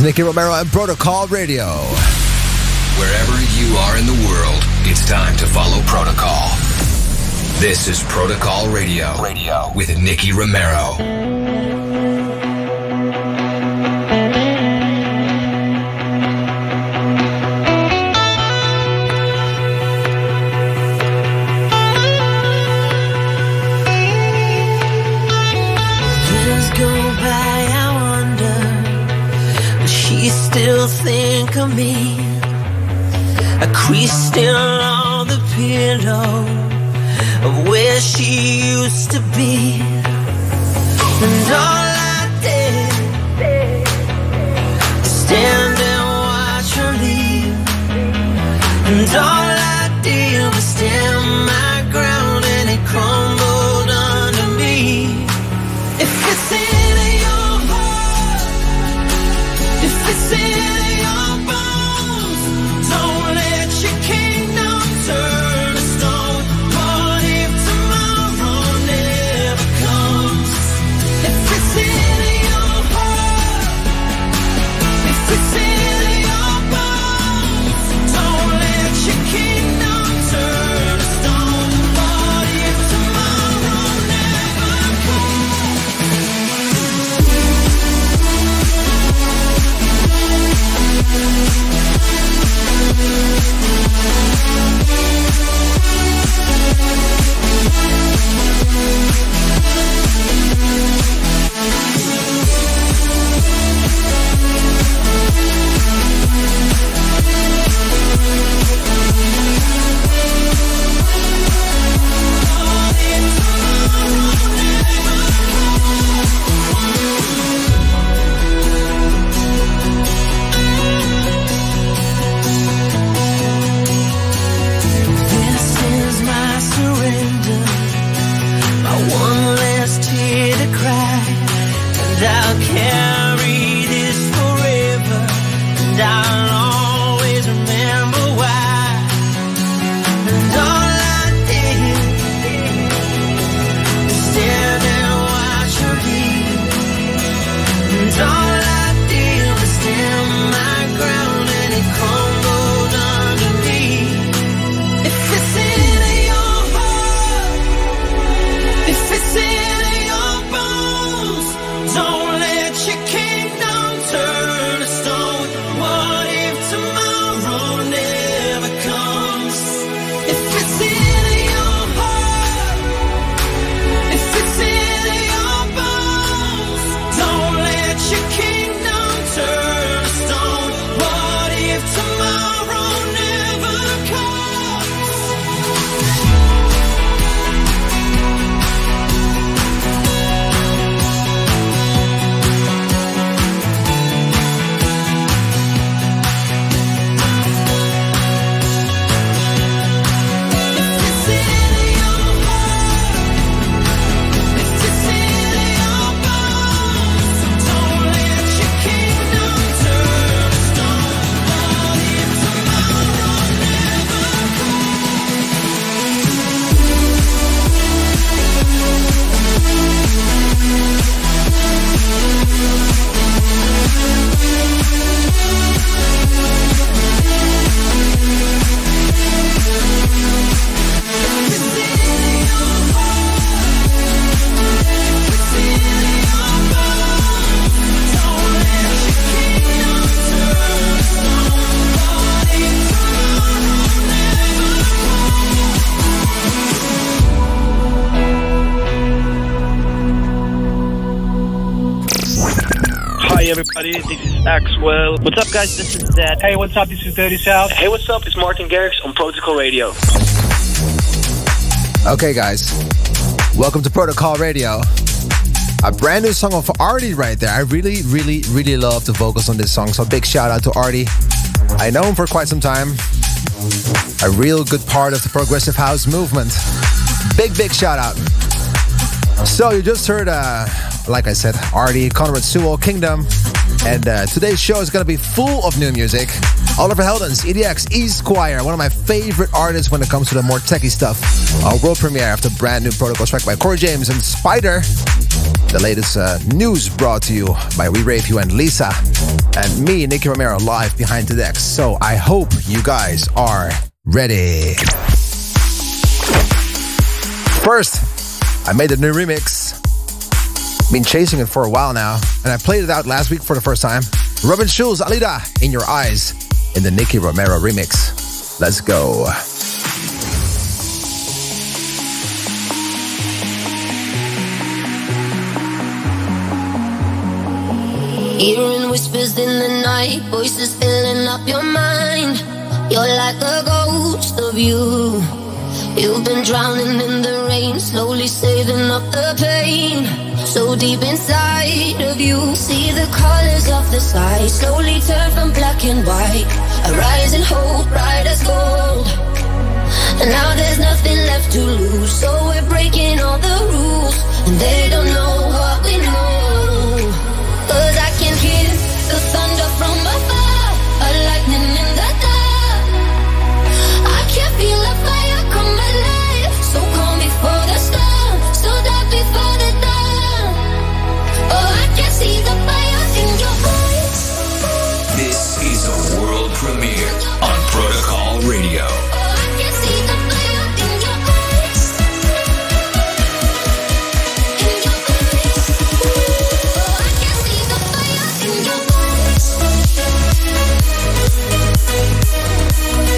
Is Nicky Romero and Protocol Radio. Wherever you are in the world, it's time to follow protocol. This is Protocol Radio, Radio with Nicky Romero. Me. A crease still on the pillow of where she used to be. And all I did is stand and watch her leave. And all guys, this is Zedd. Hey, what's up, this is Dirty South. Hey, what's up, it's Martin Garrix on Protocol Radio. Okay, guys. Welcome to Protocol Radio. A brand new song of Arty right there. I really, really, really love the vocals on this song. So big shout out to Arty. I know him for quite some time. A real good part of the progressive house movement. Big, big shout out. So you just heard, uh, like I said, Arty, Conrad Sewell, Kingdom. And uh, today's show is going to be full of new music. Oliver Heldens, EDX, E Squire, one of my favorite artists when it comes to the more techie stuff. Our world premiere of the brand new Protocol track by Corey James and Spider. The latest uh, news brought to you by We Rave You and Lisa, and me, Nicky Romero, live behind the decks. So I hope you guys are ready. First, I made a new remix. Been chasing it for a while now, and I played it out last week for the first time. Robin Schulz, Alida, In Your Eyes, in the Nicky Romero remix. Let's go. Hearing whispers in the night, voices filling up your mind. You're like a ghost of you. You've been drowning in the rain, slowly saving up the pain. So deep inside of you, see the colors of the sky slowly turn from black and white. A rising hope, bright as gold. And now there's nothing left to lose, so we're breaking all the rules, and they don't know what we know.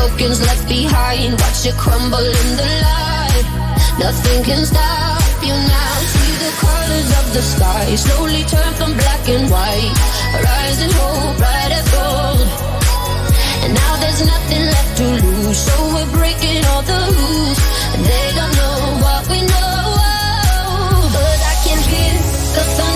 Broken's left behind. Watch it crumble in the light. Nothing can stop you now. See the colors of the sky slowly turn from black and white. Rising hope, bright as gold. And now there's nothing left to lose. So we're breaking all the rules. And they don't know what we know. But I can hear the thunder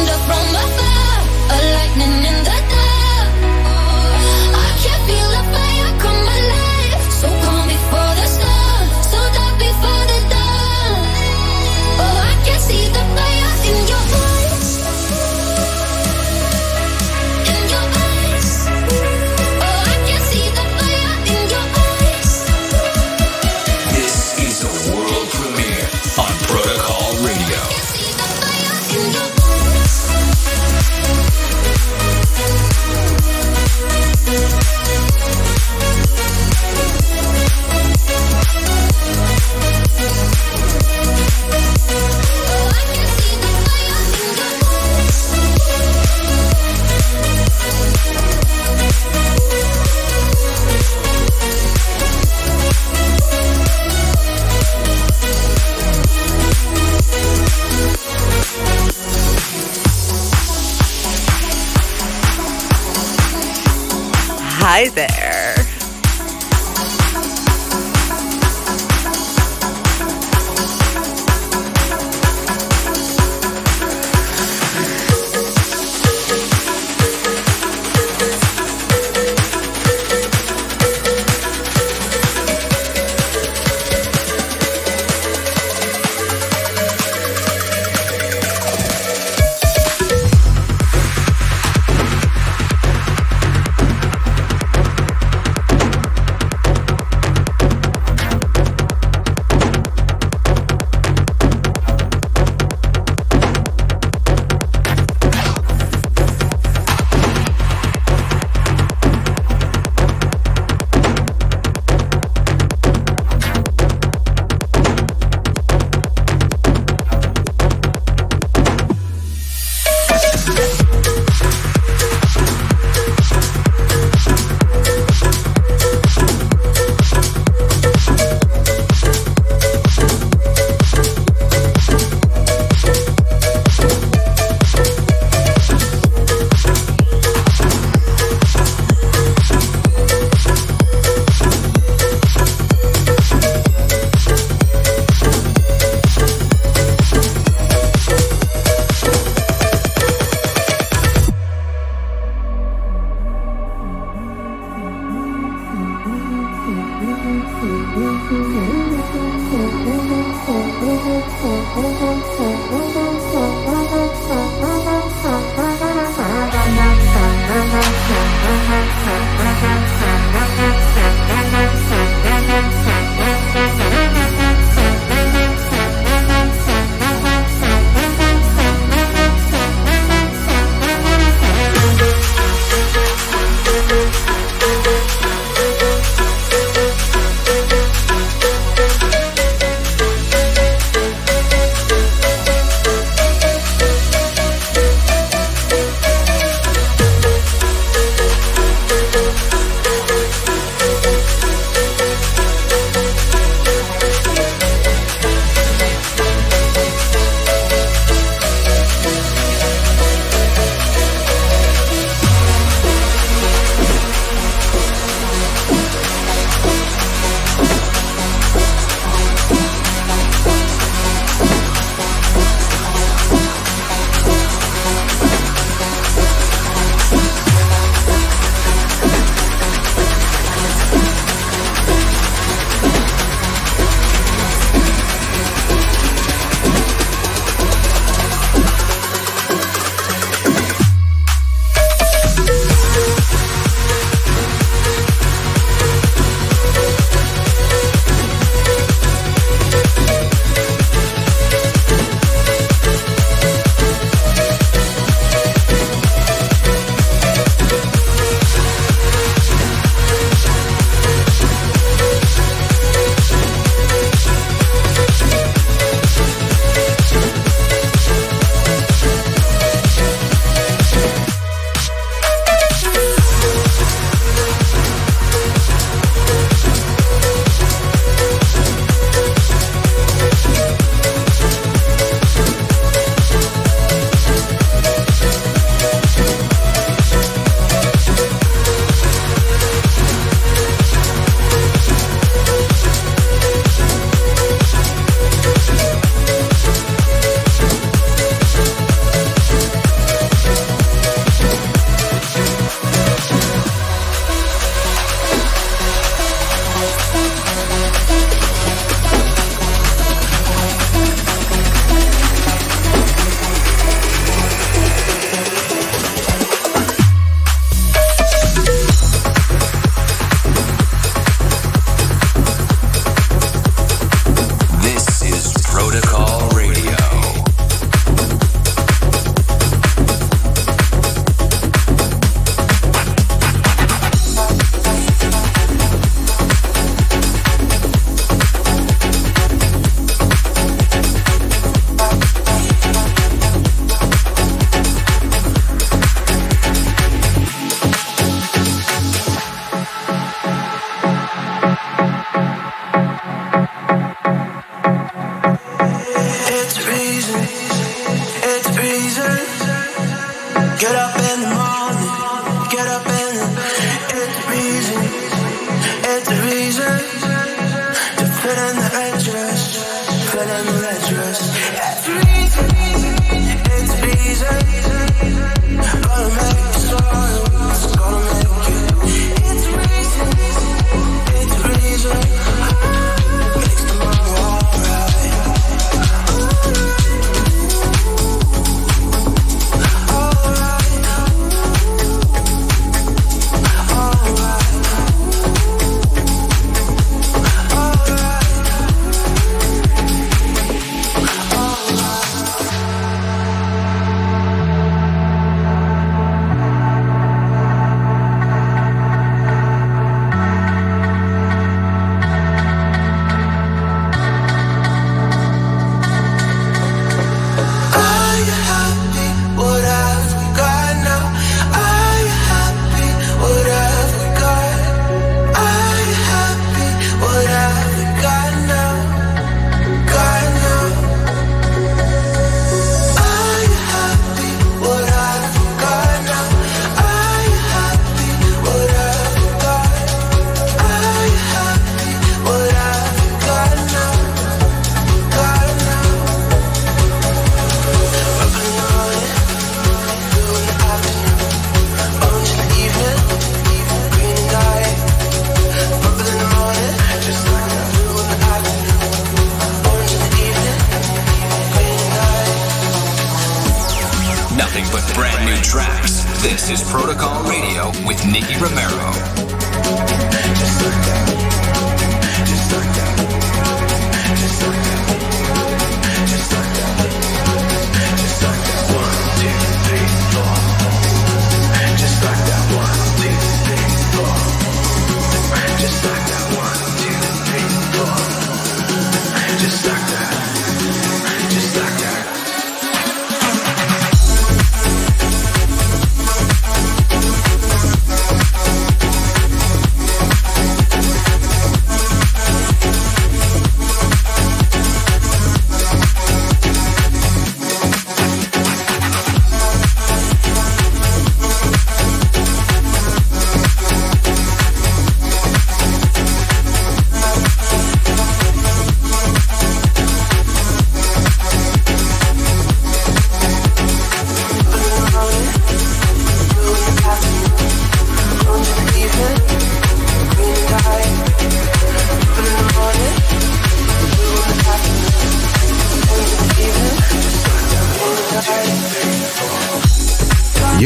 Hi there.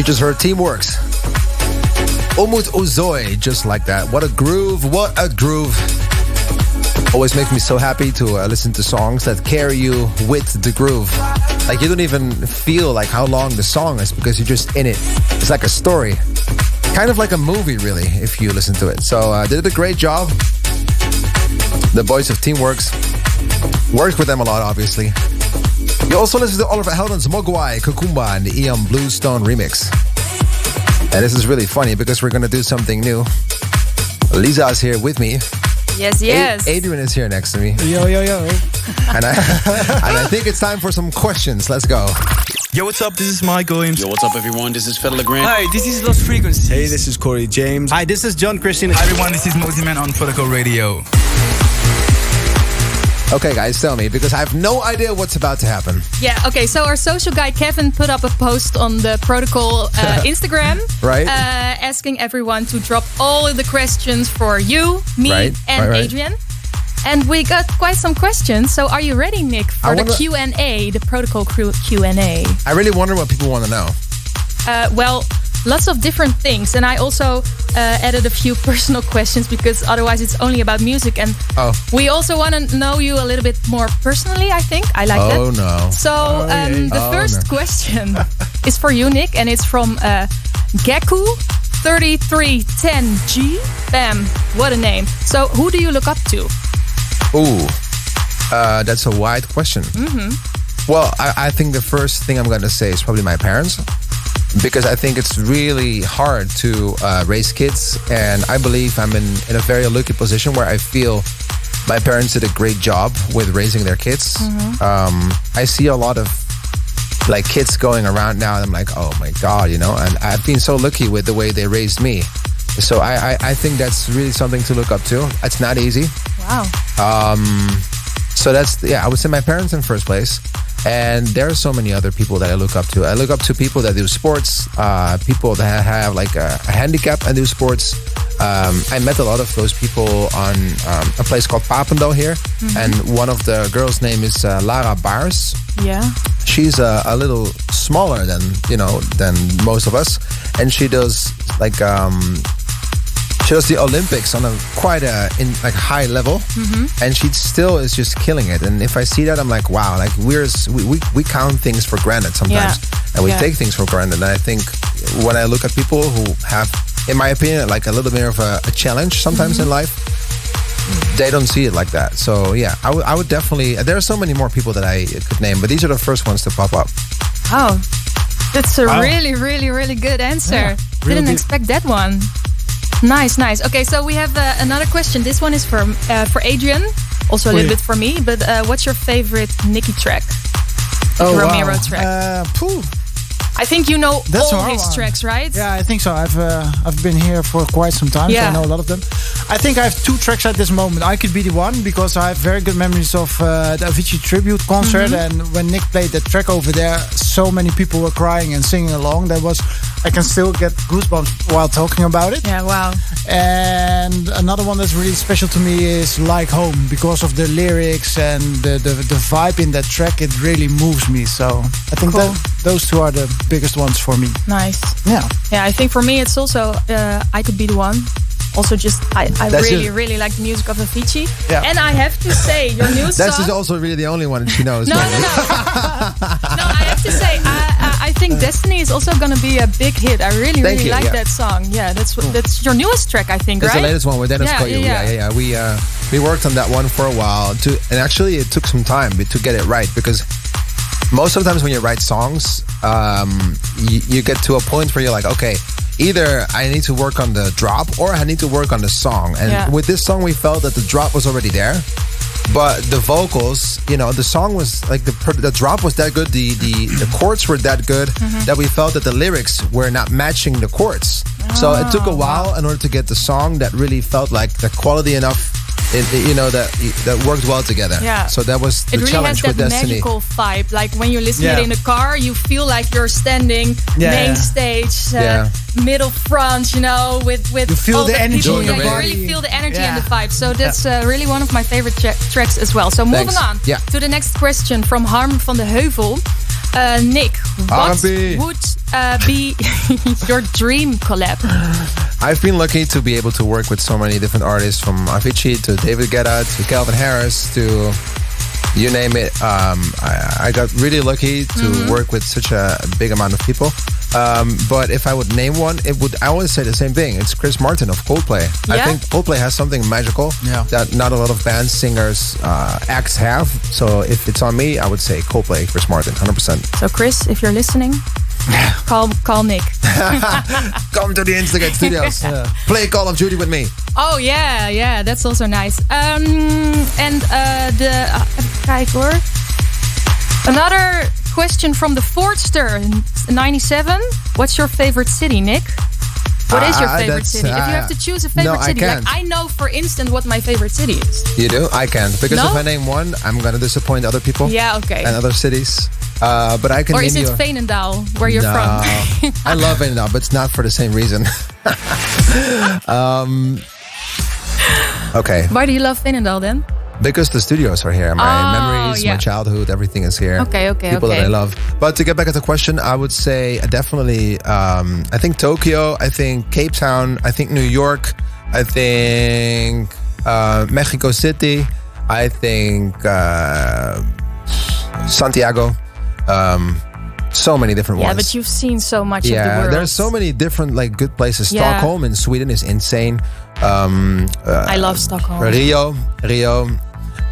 Just heard Teamworks. Umut Uzoy, just like that. What a groove, what a groove. Always makes me so happy to uh, listen to songs that carry you with the groove. Like you don't even feel like how long the song is because you're just in it. It's like a story. Kind of like a movie, really, if you listen to it. So uh, they did a great job. The boys of Teamworks. Worked with them a lot, obviously. You also listen to Oliver Heldens Mogwai Kukumba and the Ilan Bluestone remix. And this is really funny because we're going to do something new. Lisa is here with me. Yes, yes. A- Adrian is here next to me. Yo, yo, yo. And I, and I think it's time for some questions. Let's go. Yo, what's up? This is Mike Williams. Yo, what's up, everyone? This is Fedde Le Grand. Hi, this is Lost Frequencies. Hey, this is Corey James. Hi, this is John Christian. Hi, everyone. This is Mosimann on Protocol Radio. Okay, guys, tell me because I have no idea what's about to happen. Yeah, okay. So our social guy Kevin put up a post on the protocol uh, Instagram, Right. Uh, asking everyone to drop all the questions for you, me, Right, and right. Adrian. And we got quite some questions. So are you ready, Nick, for I the Q and A, the protocol Q and A? I really wonder what people want to know. Uh, well, lots of different things, and I also uh, added a few personal questions because otherwise it's only about music. And Oh. we also want to know you a little bit more personally. I think I like that. Oh, no. So um, the Oh, first no. question is for you, Nick, and it's from uh, Geku. 3310G. Bam, what a name. So, who do you look up to? Ooh, uh, that's a wide question. Mm-hmm. Well, I, I think the first thing I'm going to say is probably my parents. Because I think it's really hard to uh, raise kids. And I believe I'm in, in a very lucky position where I feel my parents did a great job with raising their kids. Um, I see a lot of like kids going around now and I'm like, oh my God, you know, and I've been so lucky with the way they raised me. So I, I, I think that's really something to look up to. It's not easy. Wow. So that's yeah, I would say my parents in first place. And there are so many other people that I look up to. I look up to people that do sports, uh, people that have like a, a handicap and do sports. Um, I met a lot of those people on um, a place called Papendal here, and one of the girls' name is uh, Lara Baars. Yeah. She's uh, a little smaller than you know than most of us, and she does like um, she does the Olympics on a quite a in like high level, mm-hmm. and she still is just killing it. And if I see that, I'm like, wow, like we're we we, we count things for granted sometimes, Yeah. and we Yeah. take things for granted. And I think when I look at people who have, in my opinion, like a little bit of a, a challenge sometimes mm-hmm. in life, they don't see it like that. So yeah, I would I would definitely. There are so many more people that I could name, but these are the first ones to pop up. Oh, that's a Wow. really, really, really good answer. Yeah, real Didn't deep. expect that one. Nice, nice. Okay, so we have uh, another question. This one is for uh, for Adrian, also a little bit for me. But uh, what's your favorite Nicky track? Oh, Romero wow. track. Uh, phew. I think you know That's all his one. tracks, right? Yeah, I think so. I've uh, I've been here for quite some time, Yeah. so I know a lot of them. I think I have two tracks at this moment. I could be the one because I have very good memories of uh, the Avicii tribute concert, Mm-hmm. and when Nick played that track over there, so many people were crying and singing along. That was, I can still get goosebumps while talking about it. Yeah, wow. And another one that's really special to me is Like Home because of the lyrics and the, the, the vibe in that track. It really moves me. So I think Cool. that those two are the biggest ones for me. Nice. Yeah. Yeah, I think for me it's also uh, I could be the one. Also, just I, I That's really really like the music of Avicii. Yeah. And I have to say, your new That's song. just also really the only one she knows. no, no, no. no, I have to say, I, I, I think Destiny is also going to be a big hit. I really, Thank really you, like yeah. that song. Yeah, that's what, that's your newest track, I think, It's right? the latest one with Dennis Yeah, yeah, Yeah, yeah. yeah, yeah. We uh, we worked on that one for a while. To and actually, it took some time to get it right because most of the times when you write songs, um, you, you get to a point where you're like, okay, either I need to work on the drop or I need to work on the song. And Yeah. with this song, we felt that the drop was already there. But the vocals, you know, the song was like the the drop was that good, the the, the chords were that good Mm-hmm. that we felt that the lyrics were not matching the chords. so it Oh, took a while in order to get the song that really felt like the quality enough, it, you know, that that worked well together. Yeah. So that was the it really challenge has that with Destiny. magical vibe. Like when you listen to Yeah. it in the car, you feel like you're standing Yeah, main yeah. stage, uh, middle front, you know, with with You feel all the energy people. Yeah, the you really feel the energy and the vibe. So that's uh, really one of my favorite tra- tracks as well. So moving Thanks. on Yeah. to the next question from Harm van de Heuvel. Uh, Nick, what Harmpie. would uh, be your dream collab? I've been lucky to be able to work with so many different artists from Avicii to David Guetta to Calvin Harris to you name it. Um, I, I got really lucky to Mm-hmm. work with such a big amount of people. Um, but if I would name one, it would. I always say the same thing. It's Chris Martin of Coldplay. Yeah. I think Coldplay has something magical Yeah. that not a lot of bands, singers, uh, acts have. So if it's on me, I would say Coldplay, Chris Martin, hundred percent. So Chris, if you're listening, call call Nick. Come to the Instigate Studios. Play Call of Duty with me. Oh yeah, yeah, that's also nice. Um, and uh, the uh, hoor. Another question from the Fordster 97. What's your favorite city, Nick? What is your Ah, favorite city? if you have to choose a no, favorite I city, can't. like I know, for instance, what my favorite city is. You do? I can't because No? if I name one, I'm gonna disappoint other people Yeah, okay. and other cities. Uh, but I can Or name is it. Veenendaal, where you're no, from? I love it but it's not for the same reason. um, okay, Why do you love Veenendaal then? Because the studios are here. My Oh, memories, yeah. my childhood, everything is here. Okay, okay, People okay. that I love. But to get back at the question, I would say definitely. Um, I think Tokyo. I think Cape Town. I think New York. I think uh, Mexico City. I think uh, Santiago. Um, so many different Yeah, ones. Yeah, but you've seen so much of the yeah, world. there's so many different like good places. Yeah. Stockholm in Sweden is insane. Um, uh, I love Stockholm. Rio, Rio.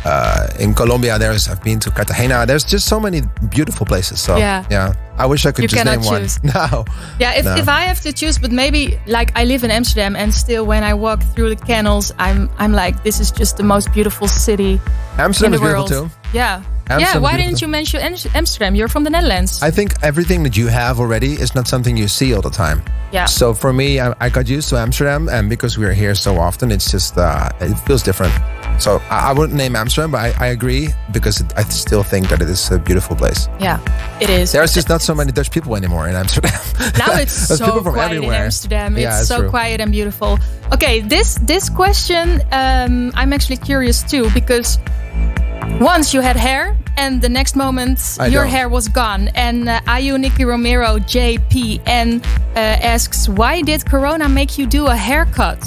Uh, in Colombia, there's I've been to Cartagena. There's just so many beautiful places. So Yeah. yeah, I wish I could You just name choose. one. No, Yeah, if, No. if I have to choose, but maybe like I live in Amsterdam, and still when I walk through the canals, I'm I'm like, this is just the most beautiful city Amsterdam in is the beautiful world. too. Yeah, Amsterdam yeah. Why didn't you mention Amsterdam? You're from the Netherlands. I think everything that you have already is not something you see all the time. Yeah. So for me, I, I got used to Amsterdam, and because we are here so often, it's just uh, it feels different. So I, I wouldn't name Amsterdam, but I, I agree because it, I still think that it is a beautiful place. yeah, it is. There's just not so many Dutch people anymore in Amsterdam. now it's so people from quiet everywhere. in Amsterdam. Yeah, it's it's so true. quiet and beautiful. Okay, this this question um, I'm actually curious too because once you had hair and the next moment I your don't. hair was gone. And uh, Ayu Nikki Romero JPN uh, asks, why did Corona make you do a haircut?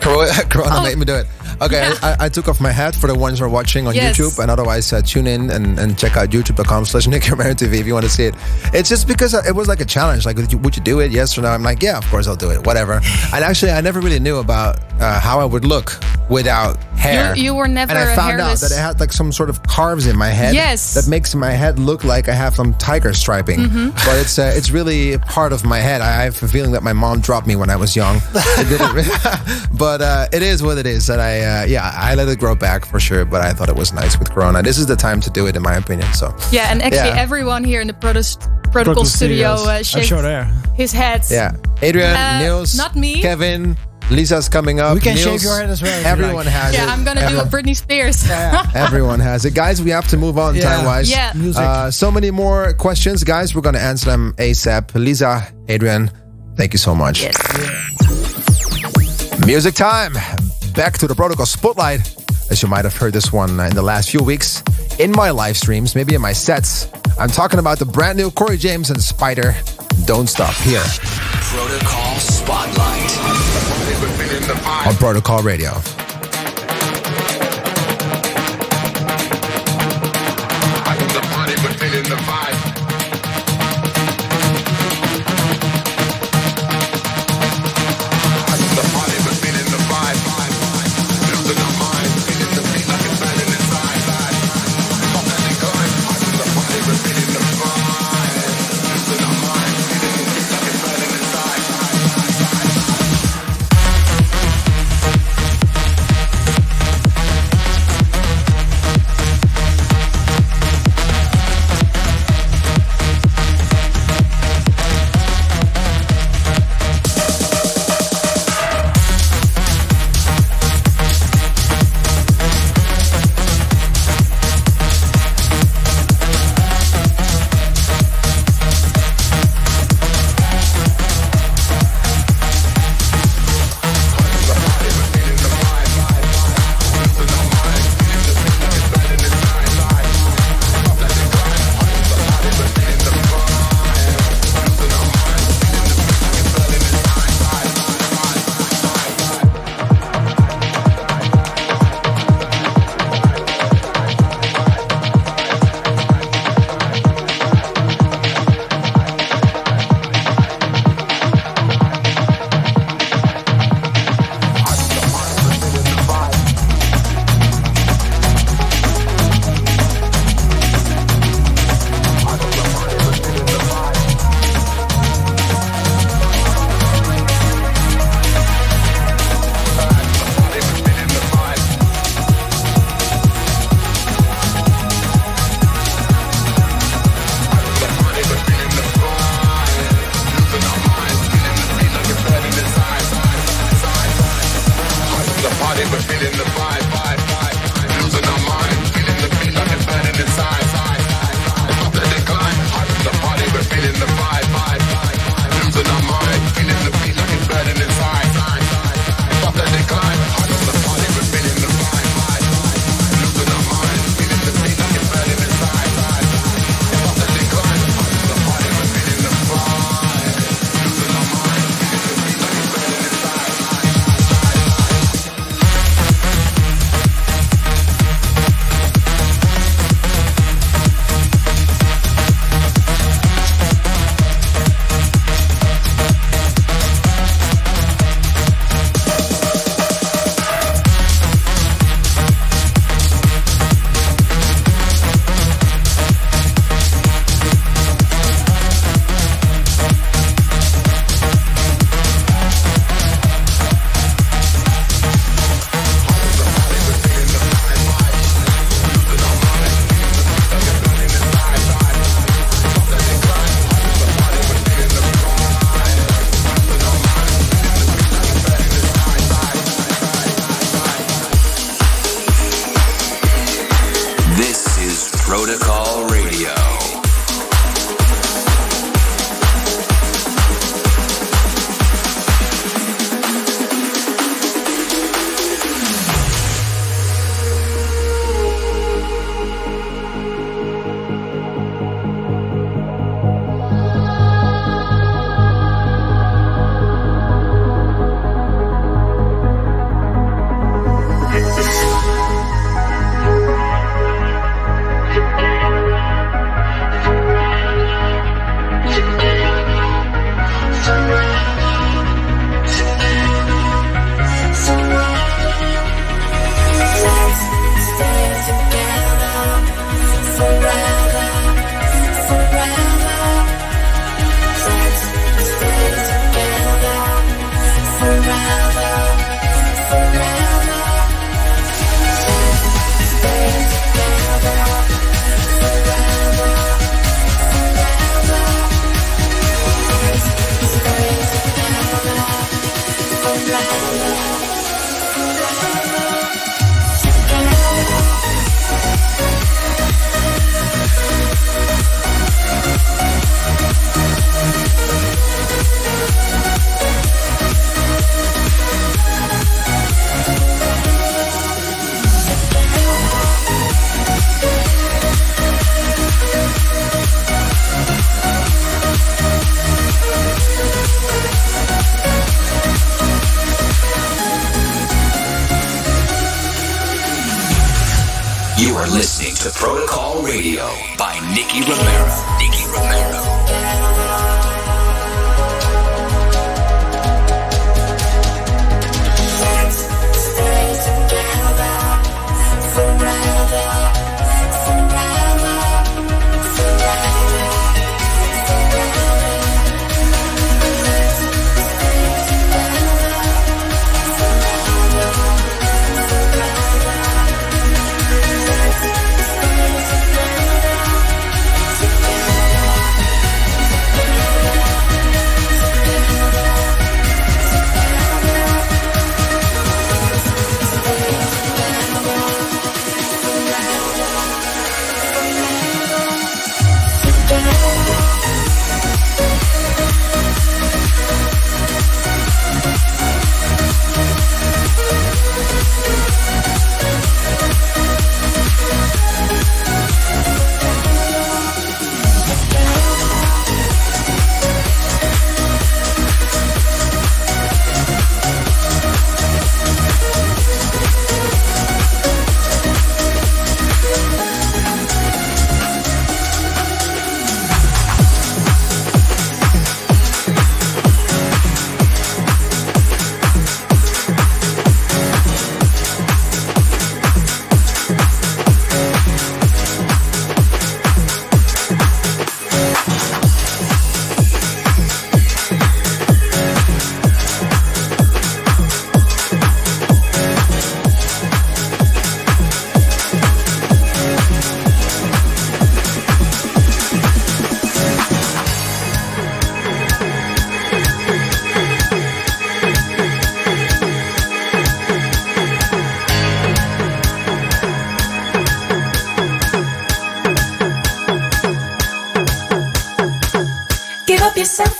Corona, Corona Oh. made me do it. Okay, I, I took off my hat for the ones who are watching on Yes. YouTube, and otherwise uh, tune in and, and check out youtube.com slash Nick TV if you want to see it. It's just because uh, it was like a challenge. Like, would you, would you do it? Yes or no? I'm like, yeah, of course I'll do it. Whatever. And actually, I never really knew about uh, how I would look without hair. You- you were never And I found hairless- out that I had like some sort of carves in my head. Yes. That makes my head look like I have some tiger striping. Mm-hmm. But it's uh, it's really part of my head. I have a feeling that my mom dropped me when I was young. But uh, it is what it is. And I, uh, yeah, I let it grow back for sure. But I thought it was nice with Corona. This is the time to do it, in my opinion. So Yeah, and actually Yeah. everyone here in the Protos- Protocol, Studio uh, I'm sure his head. yeah, Adrian, Uh, Niels, not me. Kevin, Lisa's coming up. We can Niels, shave your head as well Everyone like. has Yeah, it. Yeah, I'm gonna do a Britney Spears. Everyone has it. Guys, we have to move on Yeah. time wise. Yeah. Music. Uh, so many more questions. Guys, we're going to answer them ASAP. Lisa, Adrian, Thank you so much. Yes. Music time. Back to the Protocol Spotlight. As you might have heard this one in the last few weeks in my live streams, maybe in my sets. I'm talking about the brand new Corey James and Spider. Don't stop here. Protocol Spotlight. On Protocol Radio. protocol Radio by Nicky Romero. Nicky Romero.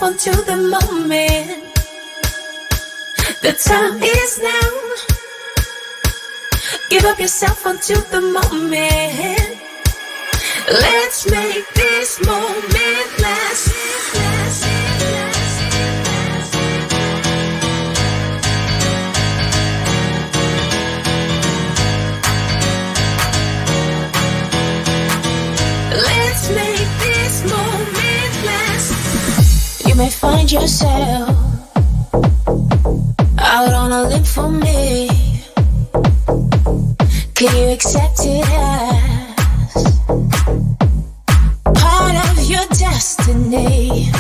Yourself onto the moment. The time is now. Give up yourself onto the moment. Let's make this moment You may find yourself out on a limb for me. Can you accept it as part of your destiny?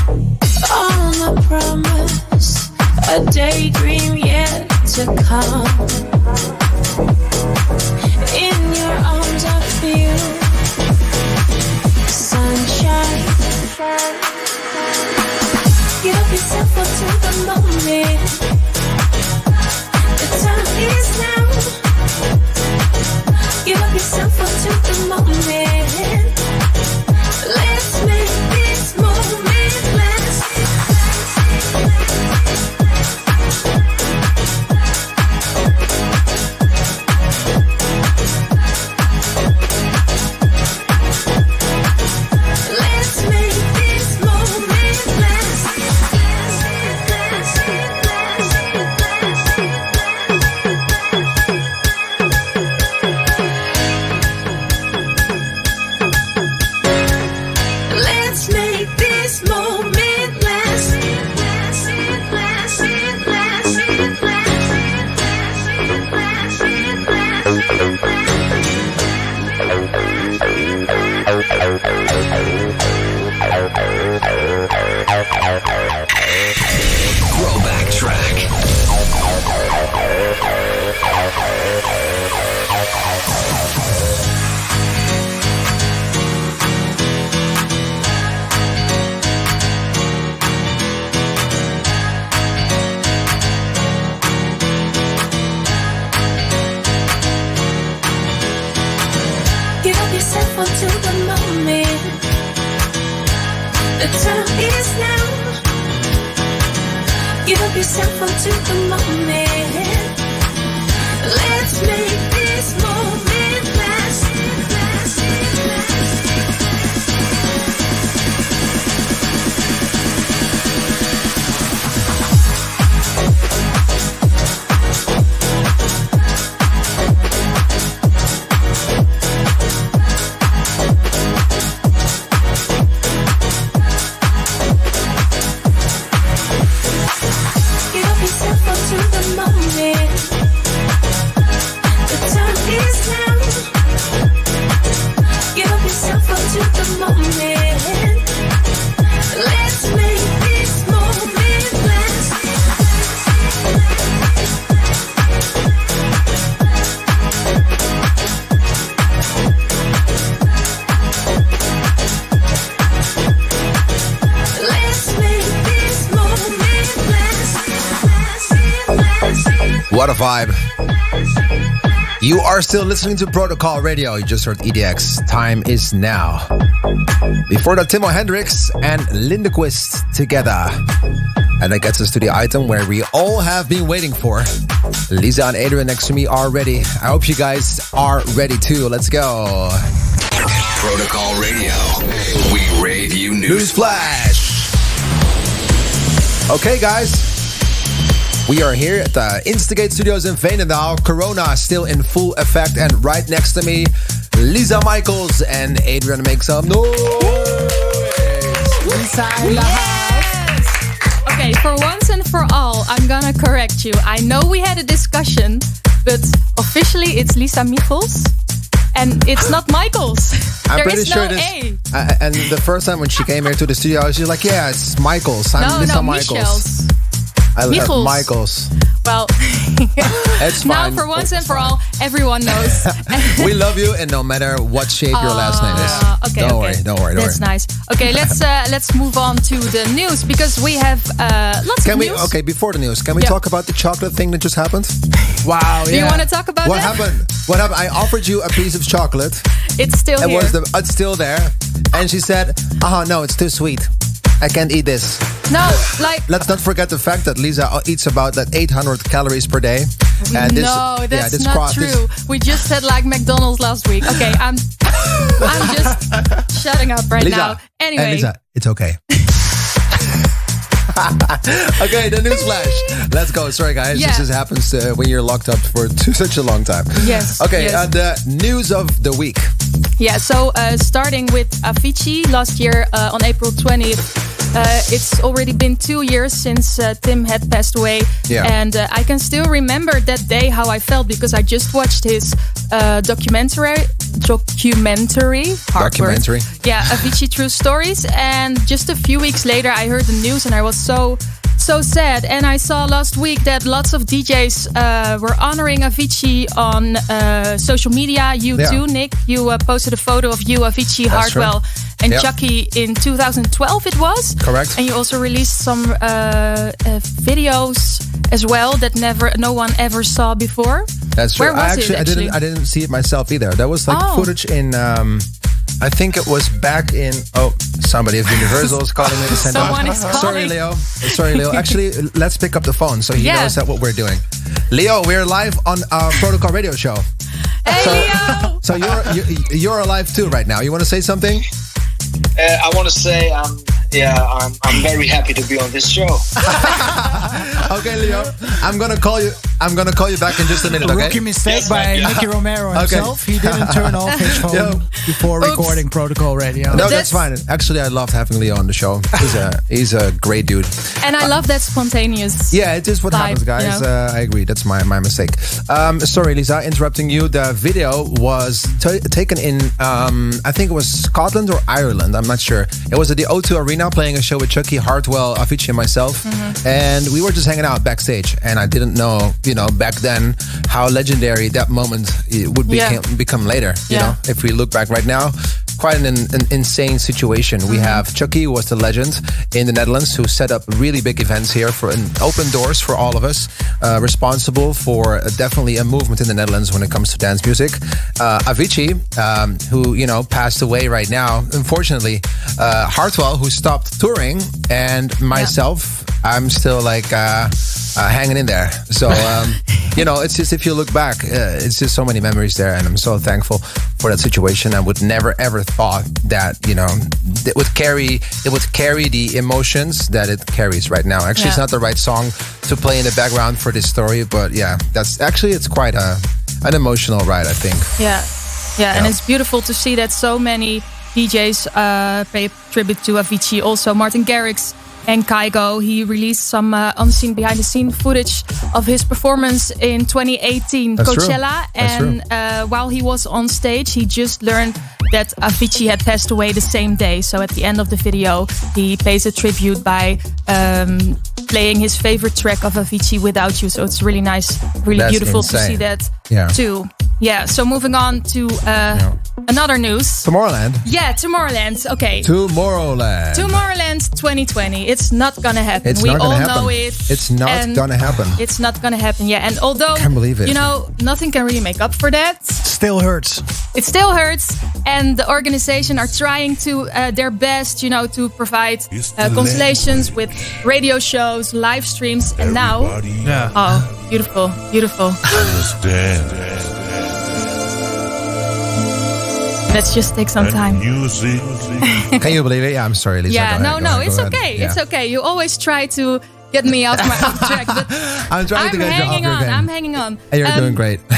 On a promise, a daydream yet to come. Moment. What a vibe. You are still listening to Protocol Radio. You just heard EDX. Time is now. Before that, Timmo Hendriks and Lindequist together. And that gets us to the item where we all have been waiting for. Lisa and Adrian next to me are ready. I hope you guys are ready too. Let's go. Protocol Radio. We rave you news. News flash. Okay, guys. We are here at the Instigate Studios in Veenendaal. Corona still in full effect, and right next to me, Lisa Michaels and Adrian make some noise. Lisa in the house. Okay, for once and for all, I'm gonna correct you. I know we had a discussion, but officially it's Lisa Michaels And it's not Michaels. I'm there pretty is sure no it A. Uh, and the first time when she came here to the studio, she was like, "Yeah, it's Michaels. I'm No, Lisa no, Michaels." Michels. I Michels. Michaels. Well, It's now for once and for all, everyone knows. we love you, and no matter what shape your last name is, Uh, okay, don't okay. worry, don't worry, don't That's worry. nice. Okay, let's uh, let's move on to the news because we have uh, lots Can of we? news. Okay, before the news, can we Yeah. talk about the chocolate thing that just happened? Wow, Yeah. Do you want to talk about What that? happened? What happened? I offered you a piece of chocolate. It's still It here. was the. It's still there, and she said, "Oh no, it's too sweet. I can't eat this." no, like Let's not forget the fact that Lisa eats about that 800 calories per day. And this, no, yeah, that's this not cross- this- true. we just had like McDonald's last week. Okay, I'm I'm just shutting up right Lisa, now. Anyway, Lisa, it's okay. okay, the news flash. Let's go. Sorry, guys. Yeah. This just happens uh, when you're locked up for too, such a long time. Yes, Okay, yes. uh, the news of the week. Yeah, so uh, starting with Avicii last year uh, on April 20th, uh, it's already been two years since uh, Tim had passed away. Yeah. And uh, I can still remember that day how I felt because I just watched his uh, documentary. Documentary, hard word. Documentary. Yeah, Avicii True Stories. And just a few weeks later, I heard the news and I was so so sad. And I saw last week that lots of DJs uh, were honoring Avicii on uh, social media. You Yeah. too, Nick. You uh, posted a photo of you, Avicii, That's true. Hardwell, and Yep. Chuckie in 2012. It was Correct. And you also released some uh, uh, videos as well that never, no one ever saw before. That's true. Where was I actually, it? I didn't, I didn't see it myself either. That was like Oh. footage in. Um, I think it was back in. Oh, somebody of Universal is calling me to send Someone out. is Sorry, calling. Leo. Sorry, Leo. Actually, let's pick up the phone so he Yeah. knows that what we're doing. Leo, we're live on our Protocol Radio show. Hey, Leo! So you're you, you're alive too right now. You want to say something? Uh, I want to say I'm yeah I'm I'm very happy to be on this show. Okay, Leo. I'm gonna call you. I'm gonna call you back in just a minute. Okay. Rookie mistake Yes, by yeah. Nicky Romero Okay. himself. He didn't turn off his phone Yeah. before Oops. recording Protocol Radio. No, That's- that's fine. Actually, I loved having Leo on the show. He's a he's a great dude. And I love that spontaneous. Yeah, it is what vibe, happens, you guys. know? Uh, I agree. That's my, my mistake. Um, sorry, Lisa, interrupting you. The video was ta taken in, um, I think it was Scotland or Ireland. I'm not sure. It was at the O2 Arena playing a show with Chuckie, Hardwell, Avicii, and myself. Mm-hmm. And we were just hanging out backstage. And I didn't know, you know, back then how legendary that moment it would Yeah. become, become later. You Yeah. know, if we look back right now, quite an, an insane situation. We Mm-hmm. have Chuckie, who was the legend in the Netherlands, who set up really big events here for and open doors for all of us. Uh, responsible for uh, definitely a movement in the Netherlands when it comes to dance music. Uh, Avicii, um, who you know passed away right now, unfortunately. Uh, Hardwell, who stopped touring, and myself, I'm still like. Uh, uh, hanging in there. So, um, you know, it's just if you look back, uh, it's just so many memories there, and I'm so thankful for that situation. I would never ever thought that you know it would carry it would carry the emotions that it carries right now. Actually, it's not the right song to play in the background for this story, but yeah, that's actually it's quite a an emotional ride. I think. Yeah, yeah, and it's beautiful to see that so many DJs uh, pay tribute to Avicii. Also, Martin Garrix and Kygo. He released some uh, unseen behind the scene footage of his performance in 2018 That's true. Coachella. And uh, while he was on stage, he just learned that Avicii had passed away the same day. So at the end of the video, he pays a tribute by um, playing his favorite track of Avicii, Without You. So it's really nice, really That's beautiful to see that Yeah. too. Yeah. So moving on to uh, another news. Tomorrowland. Yeah, Tomorrowland. Okay. Tomorrowland. Tomorrowland 2020. It's not gonna happen. It's we not all gonna happen. know it. It's not gonna happen. It's not gonna happen. Yeah, and although I Can't believe it. you know nothing can really make up for that, Still hurts. it still hurts. And the organization are trying to uh, their best, you know, to provide uh, consolations with radio shows, live streams, and now, Yeah. oh, beautiful, beautiful. Let's just take some time. Can you believe it? Yeah, I'm sorry, Lisa. yeah, no, ahead, no, ahead, it's ahead. okay. Yeah. It's okay. You always try to get me off my off track, but I'm trying to I'm get you off hanging your on. game. I'm hanging on. And you're Um, doing great.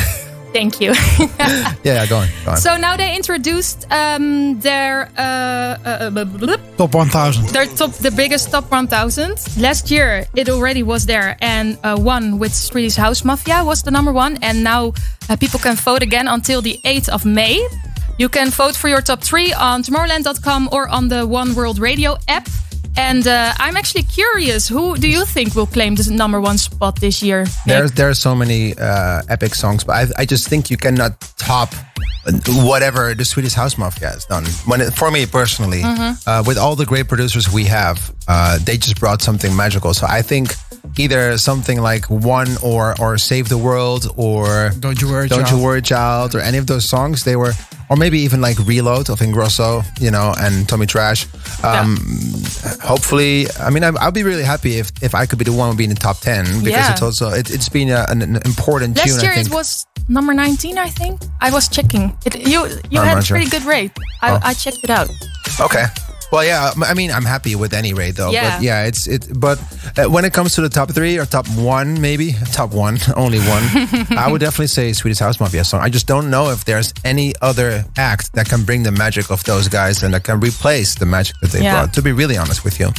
Thank you. yeah, yeah, go on. Go on. so now they introduced um, their uh, uh, uh, Top 1000. their top, the biggest top 1000. Last year it already was there, and uh, one with Swedish House Mafia was the number one, and now uh, people can vote again until the 8th of May. You can vote for your top three on Tomorrowland.com or on the One World Radio app. And uh, I'm actually curious, who do you think will claim the number one spot this year? Nick? There's there are so many uh, epic songs, but I, I just think you cannot top whatever the Swedish House Mafia has done. When it, for me personally, Mm-hmm. uh, with all the great producers we have, uh, they just brought something magical. So I think either something like One or or Save the World or Don't You Worry, Don't Child. You Worry Child or any of those songs, they were. Or maybe even like Reload of Ingrosso, you know, and Tommy Trash. Um, Hopefully, I mean, I- I'll be really happy if, if I could be the one being in the top ten because Yeah. it's also it, it's been a, an, an important Last tune. year I think. it was number 19, I think. I was checking. It, you you I'm had a not sure. pretty good rate. I, Oh. I checked it out. Okay. Well, yeah. I mean, I'm happy with any rate though. Yeah. But yeah, it's it. But uh, when it comes to the top three or top one, maybe top one, only one, I would definitely say Swedish House Mafia song. I just don't know if there's any other act that can bring the magic of those guys and that can replace the magic that they Yeah. brought. To be really honest with you.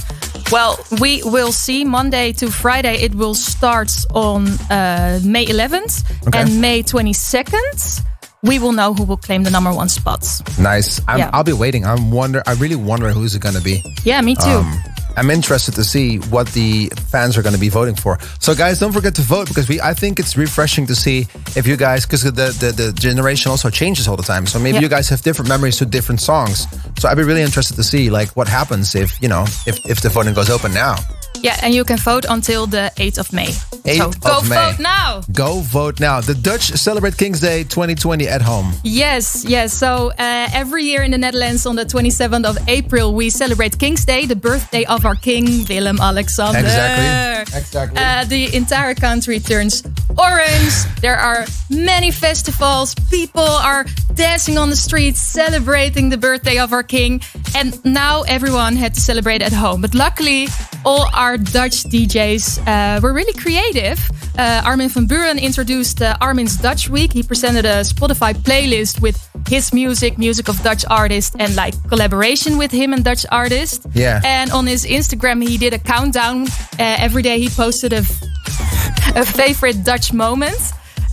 Well, we will see Monday to Friday. It will start on uh, May 11th Okay. and May 22nd. We will know who will claim the number one spots. Nice. I'm, Yeah. I'll be waiting. I'm wonder. I really wonder who's it gonna be. Yeah, me too. Um, I'm interested to see what the fans are going to be voting for. So, guys, don't forget to vote because we. I think it's refreshing to see if you guys, because the, the the generation also changes all the time. So maybe Yeah. you guys have different memories to different songs. So I'd be really interested to see like what happens if you know if if the voting goes open now. Yeah, and you can vote until the 8th of May. 8th so go of May. vote now. Go vote now. The Dutch celebrate King's Day 2020 at home. Yes, yes. So uh, every year in the Netherlands on the 27th of April, we celebrate King's Day, the birthday of our king, Willem Alexander. Exactly. Exactly. Uh, the entire country turns orange. There are many festivals. People are dancing on the streets, celebrating the birthday of our king. And now everyone had to celebrate at home. But luckily, all our Dutch DJs uh, were really creative. Uh, Armin van Buuren introduced uh, Armin's Dutch Week. He presented a Spotify playlist with his music, music of Dutch artists, and like collaboration with him and Dutch artists. Yeah. And on his Instagram, he did a countdown. Uh, every day he posted a, a favorite Dutch moment.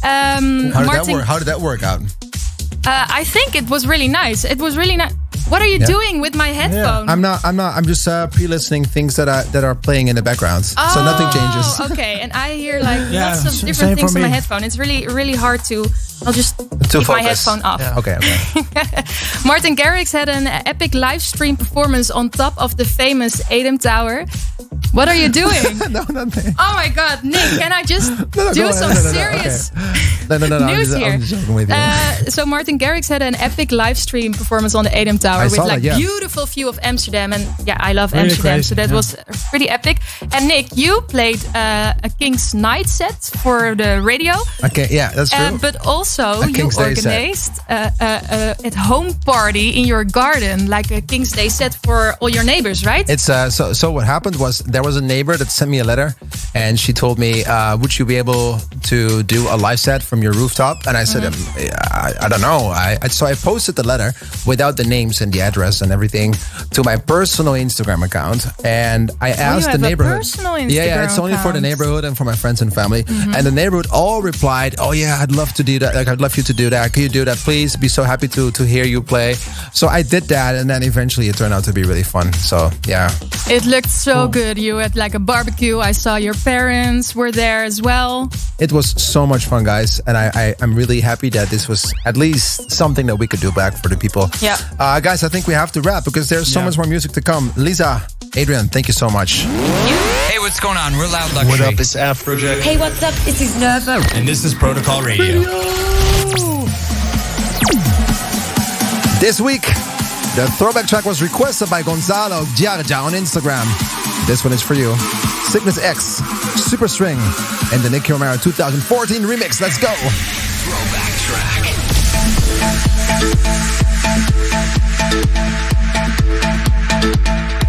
Um, How did that work? How did that work out? Uh, I think it was really nice. It was really nice. What are you Yeah. doing with my headphone? I'm not. I'm not. I'm just uh, pre-listening things that are that are playing in the background. so nothing changes. Oh, okay, and I hear like Yeah, lots of different things on my headphone. It's really, really hard to. I'll just To keep my headphone off. Okay. Okay. Martin Garrix had an epic live stream performance on top of the famous A'DAM Tower. What are you doing? no, nothing. Oh my God, Nick! Can I just no, do some No, no, no, serious No, no, no, no. I'm news just, here? I'm just joking with you. Uh, so Martin Garrix had an epic live stream performance on the A'DAM Tower I with like that, yeah. beautiful view of Amsterdam, and yeah, I love Really Amsterdam, crazy, so that yeah. was pretty epic. And Nick, you played uh, a King's Night set for the radio. okay. Yeah, that's true. Uh, but also, you Day organized uh, uh, uh, at home party in your garden, like a King's Day set for all your neighbors, right? It's uh, so so. What happened was there was a neighbor that sent me a letter, and she told me, uh, "Would you be able to do a live set from your rooftop?" And I said, um, Mm-hmm. I, "I don't know." I, I so I posted the letter without the names and the address and everything to my personal Instagram account, and I asked Oh, you the neighborhood. yeah, yeah, it's only for the neighborhood and for my friends and family. Mm-hmm. And the neighborhood all replied, "Oh yeah, I'd love to do that. Like I'd love you to do that. Could you do that, please? Be so happy to to hear you play." So I did that, and then eventually it turned out to be really fun. So yeah. It looked so good. You had like a barbecue. I saw your parents were there as well. It was so much fun, guys. and I, I I'm really happy that this was at least something that we could do back for the people. Yeah. Uh, guys, I think we have to wrap because there's so Yeah. much more music to come. Lisa, Adrian, thank you so much. Hey, what's going on? We're Loud Luxury. What up? It's Afrojack. Hey, what's up? This is Nervo. And this is Protocol Radio. This week, the throwback track was requested by Gonzalo Giarja on Instagram. This one is for you. Cygnus X, Superstring, and the Nicky Romero 2014 remix. Let's go. Throwback track. Thank you.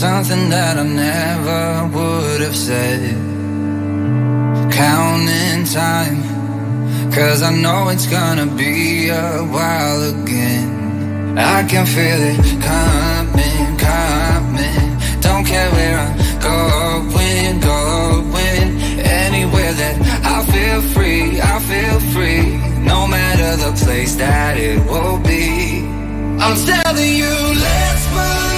something that I never would have said. Counting time, cause I know it's gonna be a while again. I can feel it coming, coming. Don't care where I'm going, going. Anywhere that I feel free, I feel free. No matter the place that it will be. I'm telling you, let's move.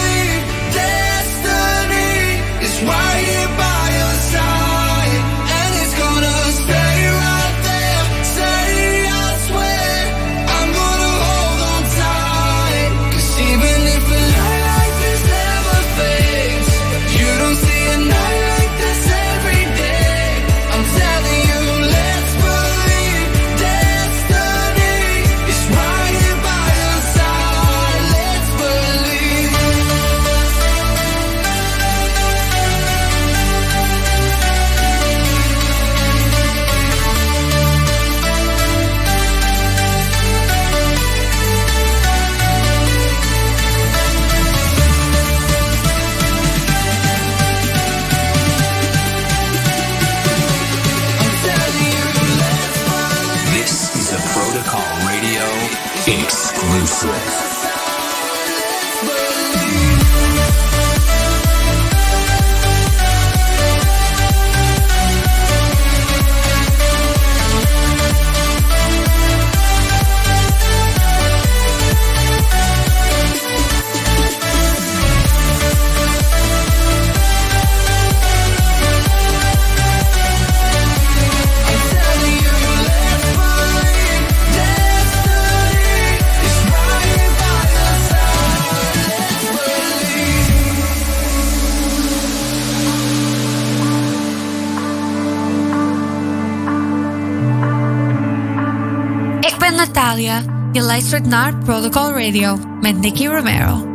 Natalia. Je luistert naar Protocol Radio met Nicky Romero.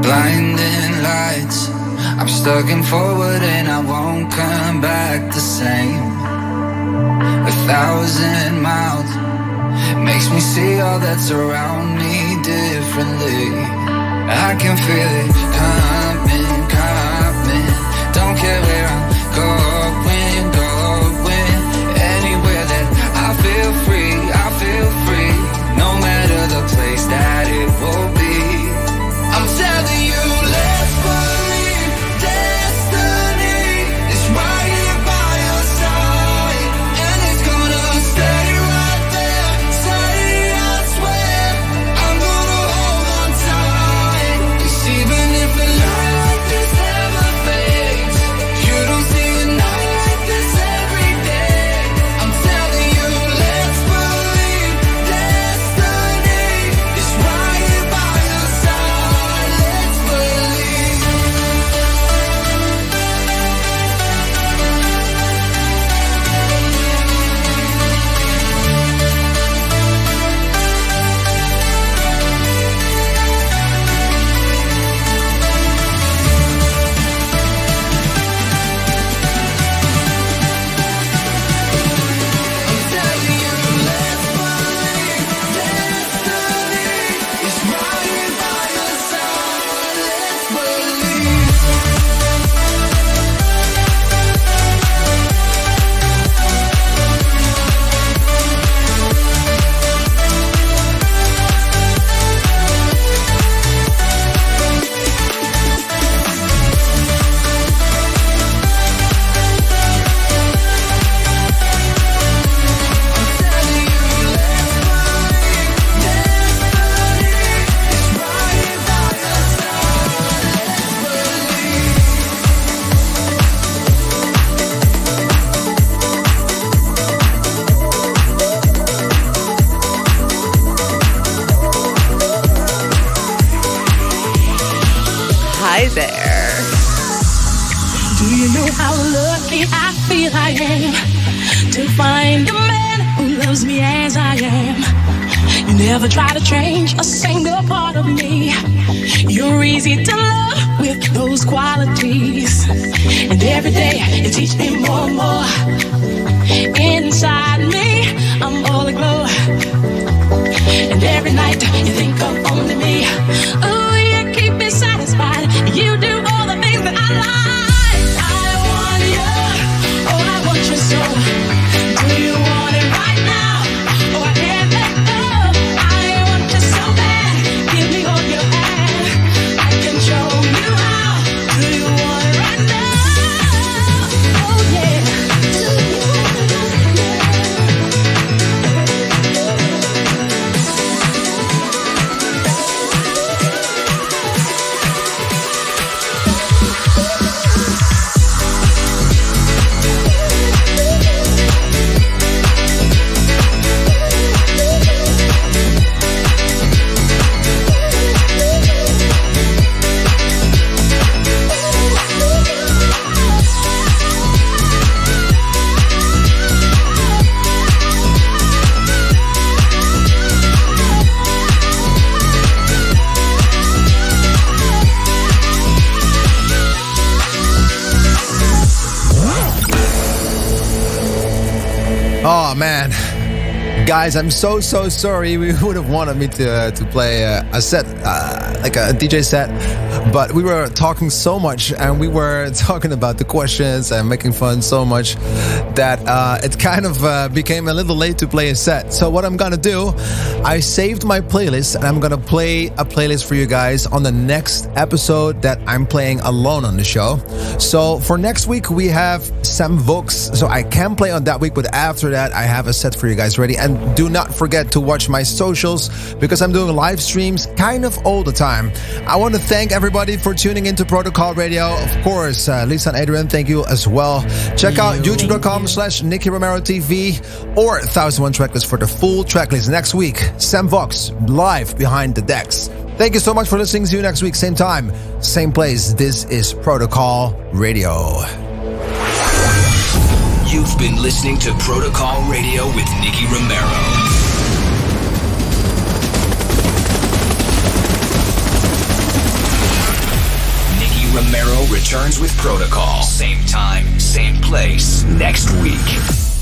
Blinding lights. I'm stuck in forward and I won't come back the same. A thousand miles makes me see all that's around me differently. I can feel it coming, coming. Don't care where I'm going. That it will guys, I'm so so sorry. We would have wanted me to uh, to play uh, a set, uh, like a DJ set, but we were talking so much and we were talking about the questions and making fun so much that uh, it kind of uh, became a little late to play a set. So what I'm gonna do, I saved my playlist and I'm gonna play a playlist for you guys on the next episode that I'm playing alone on the show. So for next week we have Sem Vox, so I can play on that week, but after that I have a set for you guys ready. And do not forget to watch my socials because I'm doing live streams kind of all the time. I want to thank everybody for tuning into Protocol Radio. Of course, uh, Lisa and Adrian, thank you as well. Check out youtube.com slash Nicky Romero TV or 1001 Tracklist for the full tracklist next week. Sem Vox live behind the decks. Thank you so much for listening. See you next week, same time, same place. This is Protocol Radio. You've been listening to Protocol Radio with Nicky Romero. Nicky Romero returns with Protocol. Same time, same place next week.